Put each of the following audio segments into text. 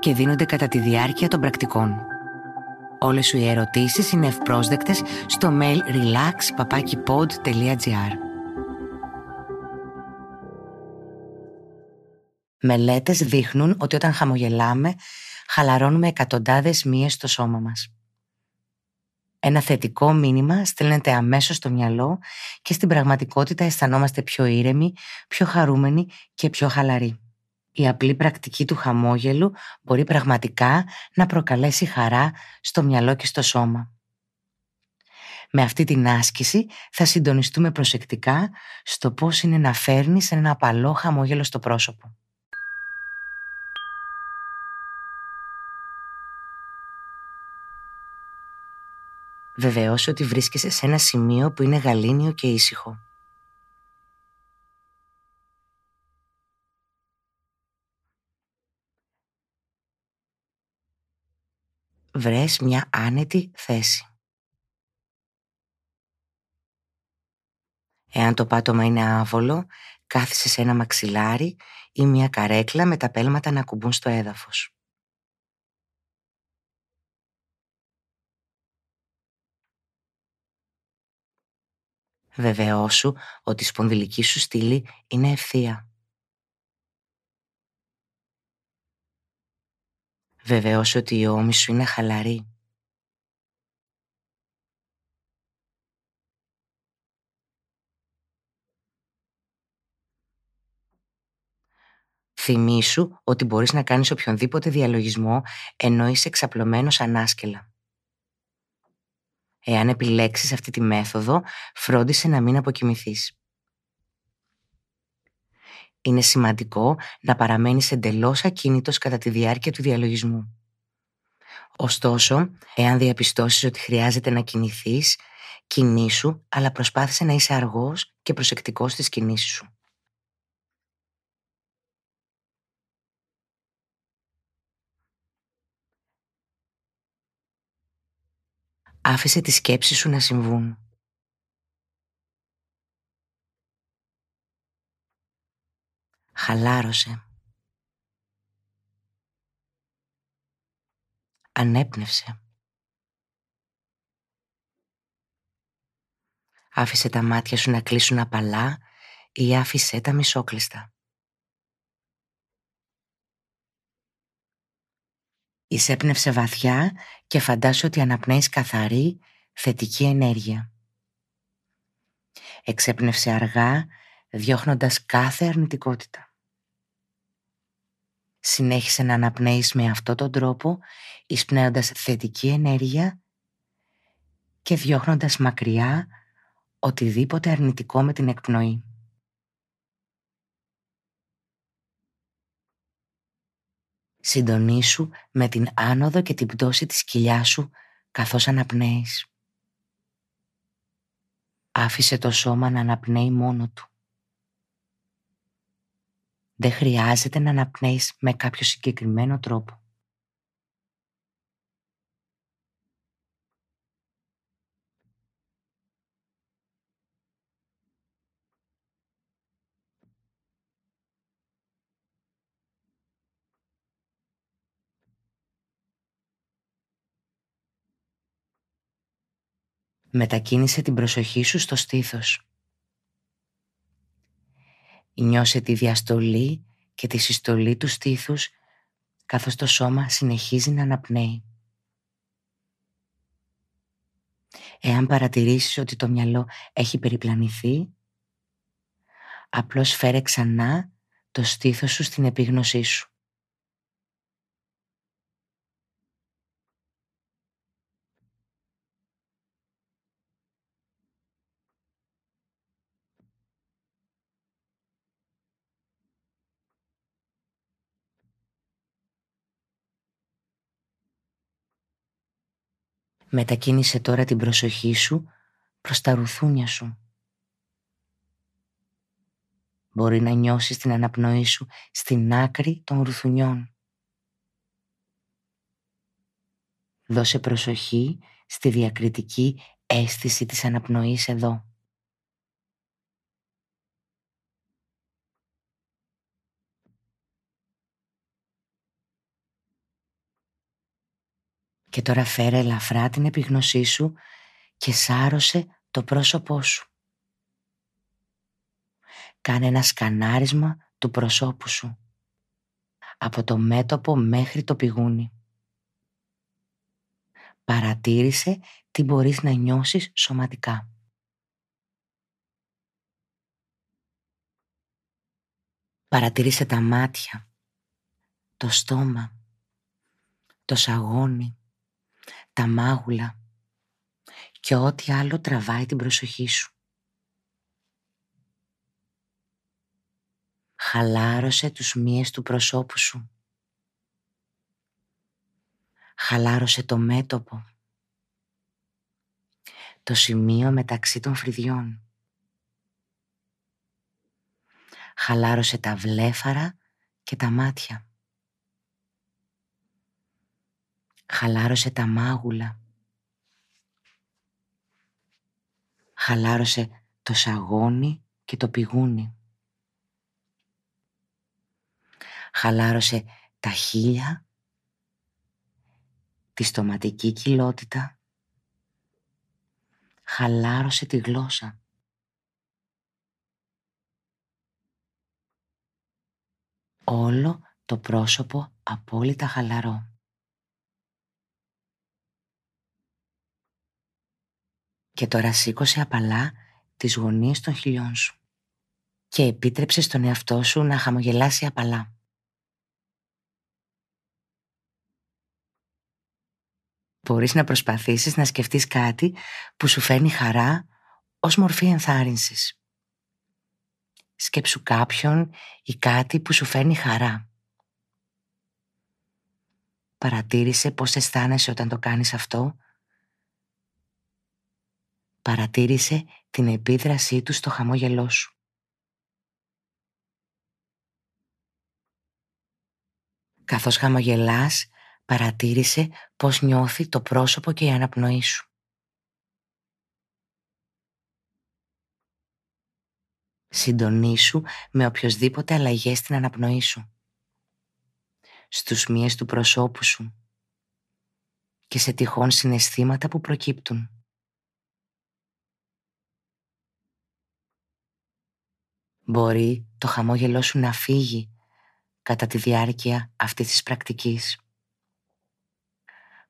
και δίνονται κατά τη διάρκεια των πρακτικών. Όλες σου οι ερωτήσεις είναι ευπρόσδεκτες στο mail relax.papakipod.gr Μελέτες δείχνουν ότι όταν χαμογελάμε χαλαρώνουμε εκατοντάδες μύες στο σώμα μας. Ένα θετικό μήνυμα στέλνεται αμέσως στο μυαλό και στην πραγματικότητα αισθανόμαστε πιο ήρεμοι, πιο χαρούμενοι και πιο χαλαροί. Η απλή πρακτική του χαμόγελου μπορεί πραγματικά να προκαλέσει χαρά στο μυαλό και στο σώμα. Με αυτή την άσκηση θα συντονιστούμε προσεκτικά στο πώς είναι να φέρνεις ένα απαλό χαμόγελο στο πρόσωπο. Βεβαιώσου ότι βρίσκεσαι σε ένα σημείο που είναι γαλήνιο και ήσυχο. Βρες μια άνετη θέση. Εάν το πάτωμα είναι άβολο, κάθισε σε ένα μαξιλάρι ή μια καρέκλα με τα πέλματα να κουμπούν στο έδαφος. Βεβαιώσου ότι η σπονδυλική σου στήλη είναι ευθεία. Βεβαίως ότι η ώμης σου είναι χαλαρή. Θυμήσου ότι μπορείς να κάνεις οποιονδήποτε διαλογισμό ενώ είσαι εξαπλωμένος ανάσκελα. Εάν επιλέξεις αυτή τη μέθοδο, φρόντισε να μην αποκοιμηθείς. Είναι σημαντικό να παραμένεις εντελώς ακίνητος κατά τη διάρκεια του διαλογισμού. Ωστόσο, εάν διαπιστώσεις ότι χρειάζεται να κινηθείς, κινήσου, αλλά προσπάθησε να είσαι αργός και προσεκτικός στις κινήσεις σου. Άφησε τις σκέψεις σου να συμβούν. Χαλάρωσε. Ανέπνευσε. Άφησε τα μάτια σου να κλείσουν απαλά ή άφησε τα μισόκλειστα. Εισέπνευσε βαθιά και φαντάσου ότι αναπνέεις καθαρή, θετική ενέργεια. Εξέπνευσε αργά, διώχνοντας κάθε αρνητικότητα. Συνέχισε να αναπνέεις με αυτόν τον τρόπο, εισπνέοντας θετική ενέργεια και διώχνοντας μακριά οτιδήποτε αρνητικό με την εκπνοή. Συντονίσου με την άνοδο και την πτώση της κοιλιάς σου καθώς αναπνέεις. Άφησε το σώμα να αναπνέει μόνο του. Δεν χρειάζεται να αναπνέεις με κάποιο συγκεκριμένο τρόπο. Μετακίνησε την προσοχή σου στο στήθος. Νιώσε τη διαστολή και τη συστολή του στήθους καθώς το σώμα συνεχίζει να αναπνέει. Εάν παρατηρήσεις ότι το μυαλό έχει περιπλανηθεί, απλώς φέρε ξανά το στήθος σου στην επίγνωσή σου. Μετακίνησε τώρα την προσοχή σου προς τα ρουθούνια σου. Μπορεί να νιώσεις την αναπνοή σου στην άκρη των ρουθουνιών. Δώσε προσοχή στη διακριτική αίσθηση της αναπνοής εδώ. Και τώρα φέρε ελαφρά την επιγνωσή σου και σάρωσε το πρόσωπό σου. Κάνε ένα σκανάρισμα του προσώπου σου. Από το μέτωπο μέχρι το πηγούνι. Παρατήρησε τι μπορείς να νιώσεις σωματικά. Παρατήρησε τα μάτια, το στόμα, το σαγόνι, τα μάγουλα και ό,τι άλλο τραβάει την προσοχή σου. Χαλάρωσε τους μύες του προσώπου σου. Χαλάρωσε το μέτωπο. Το σημείο μεταξύ των φρυδιών. Χαλάρωσε τα βλέφαρα και τα μάτια. Χαλάρωσε τα μάγουλα. Χαλάρωσε το σαγόνι και το πηγούνι. Χαλάρωσε τα χείλια, τη στοματική κοιλότητα. Χαλάρωσε τη γλώσσα. Όλο το πρόσωπο απόλυτα χαλαρό. Και τώρα σήκωσε απαλά τις γωνίες των χιλιών σου και επίτρεψε στον εαυτό σου να χαμογελάσει απαλά. Μπορείς να προσπαθήσεις να σκεφτείς κάτι που σου φέρνει χαρά ως μορφή ενθάρρυνσης. Σκέψου κάποιον ή κάτι που σου φέρνει χαρά. Παρατήρησε πώς αισθάνεσαι όταν το κάνεις αυτό Παρατήρησε την επίδρασή του στο χαμόγελό σου. Καθώς χαμογελάς, παρατήρησε πώς νιώθει το πρόσωπο και η αναπνοή σου. Συντονίσου με οποιοσδήποτε αλλαγές στην αναπνοή σου. Στους μύες του προσώπου σου και σε τυχόν συναισθήματα που προκύπτουν. Μπορεί το χαμόγελό σου να φύγει κατά τη διάρκεια αυτής της πρακτικής.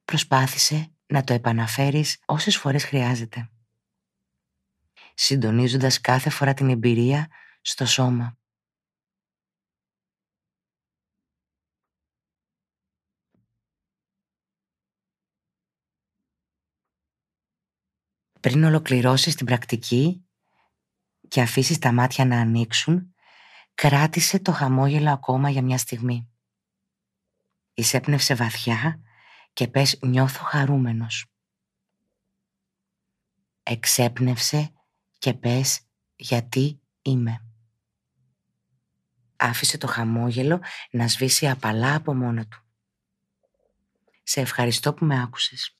Προσπάθησε να το επαναφέρεις όσες φορές χρειάζεται. Συντονίζοντας κάθε φορά την εμπειρία στο σώμα. Πριν ολοκληρώσεις την πρακτική, και αφήσεις τα μάτια να ανοίξουν, κράτησε το χαμόγελο ακόμα για μια στιγμή. Εισέπνευσε βαθιά και πες νιώθω χαρούμενος. Εξέπνευσε και πες γιατί είμαι. Άφησε το χαμόγελο να σβήσει απαλά από μόνο του. Σε ευχαριστώ που με άκουσες.